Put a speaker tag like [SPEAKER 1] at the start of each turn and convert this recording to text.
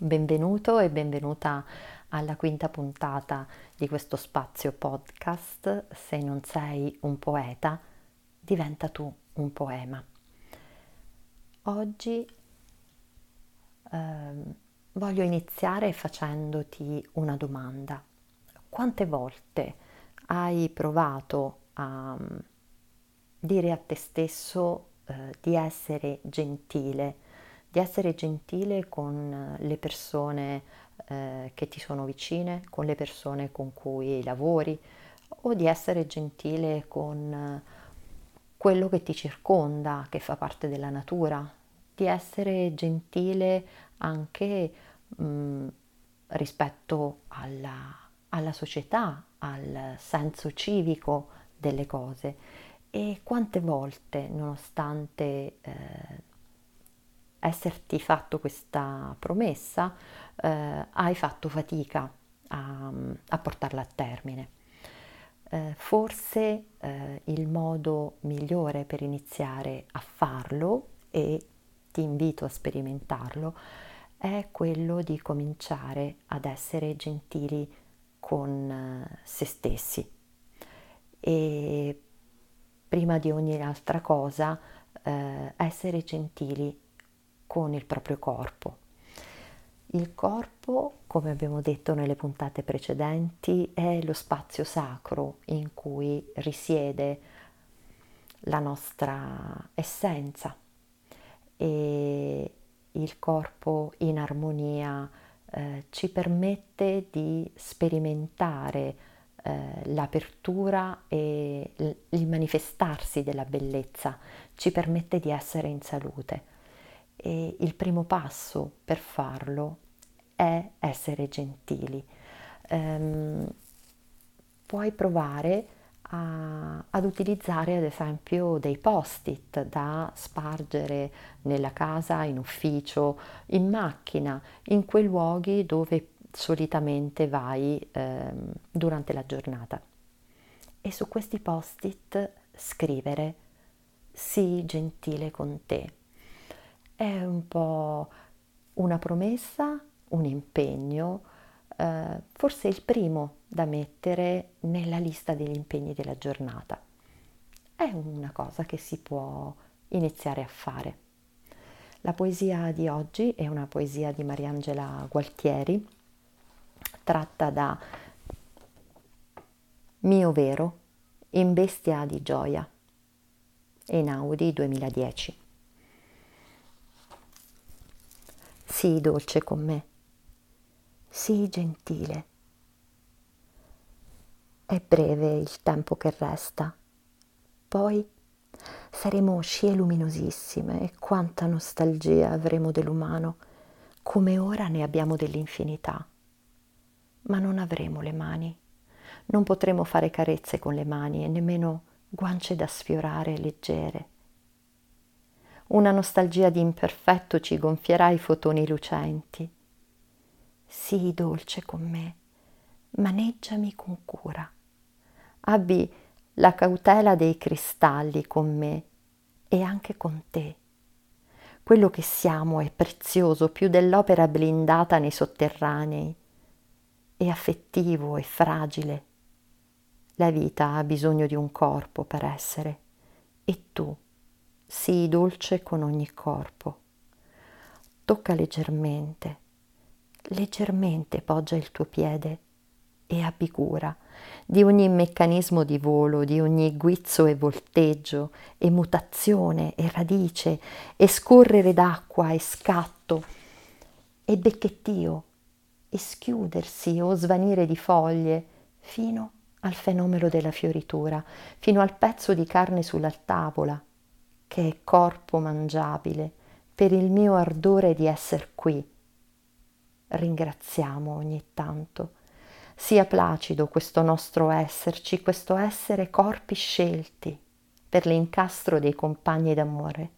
[SPEAKER 1] benvenuto e benvenuta alla quinta puntata di questo spazio podcast. Se non sei un poeta, diventa tu un poema. Oggi eh, voglio iniziare facendoti una domanda. Quante volte hai provato a mm, dire a te stesso eh, di essere gentile, di essere gentile con le persone eh, che ti sono vicine, con le persone con cui lavori o di essere gentile con quello che ti circonda, che fa parte della natura, di essere gentile anche mh, mm, rispetto alla, alla società, al senso civico delle cose. E quante volte, nonostante eh, esserti fatto questa promessa, eh, hai fatto fatica a, a portarla a termine. Eh, forse eh, il modo migliore per iniziare a farlo, e ti invito a sperimentarlo, è quello di cominciare ad essere gentili con eh, se stessi. E prima di ogni altra cosa, eh, essere gentili con il proprio corpo. Il corpo, come abbiamo detto nelle puntate precedenti, è lo spazio sacro in cui risiede la nostra essenza. E il corpo in armonia eh, ci permette di sperimentare eh, l'apertura e il manifestarsi della bellezza. Ci permette di essere in salute e il primo passo per farlo è essere gentili. Um, puoi provare a, ad utilizzare ad esempio dei post-it da spargere nella casa, in ufficio, in macchina, in quei luoghi dove solitamente vai eh, durante la giornata. E su questi post-it scrivere sii gentile con te. È un po' una promessa, un impegno, eh, forse il primo da mettere nella lista degli impegni della giornata. È una cosa che si può iniziare a fare. La poesia di oggi è una poesia di Mariangela Gualtieri tratta da Mio vero in Bestia di gioia, Einaudi 2010. Sii dolce con me, sii gentile. È breve il tempo che resta, poi saremo scie luminosissime e quanta nostalgia avremo dell'umano, come ora ne abbiamo dell'infinità ma non avremo le mani. Non potremo fare carezze con le mani e nemmeno guance da sfiorare leggere. Una nostalgia di imperfetto ci gonfierà i fotoni lucenti. Sii dolce con me, maneggiami con cura. Abbi la cautela dei cristalli con me e anche con te. Quello che siamo è prezioso più dell'opera blindata nei sotterranei è affettivo e fragile. La vita ha bisogno di un corpo per essere e tu sii dolce con ogni corpo. Tocca leggermente, leggermente poggia il tuo piede e abbi cura di ogni meccanismo di volo, di ogni guizzo e volteggio, e mutazione e radice, e scorrere d'acqua e scatto, e becchettio e schiudersi o svanire di foglie fino al fenomeno della fioritura, fino al pezzo di carne sulla tavola, che è corpo mangiabile per il mio ardore di esser qui. Ringraziamo ogni tanto. Sia placido questo nostro esserci, questo essere corpi scelti per l'incastro dei compagni d'amore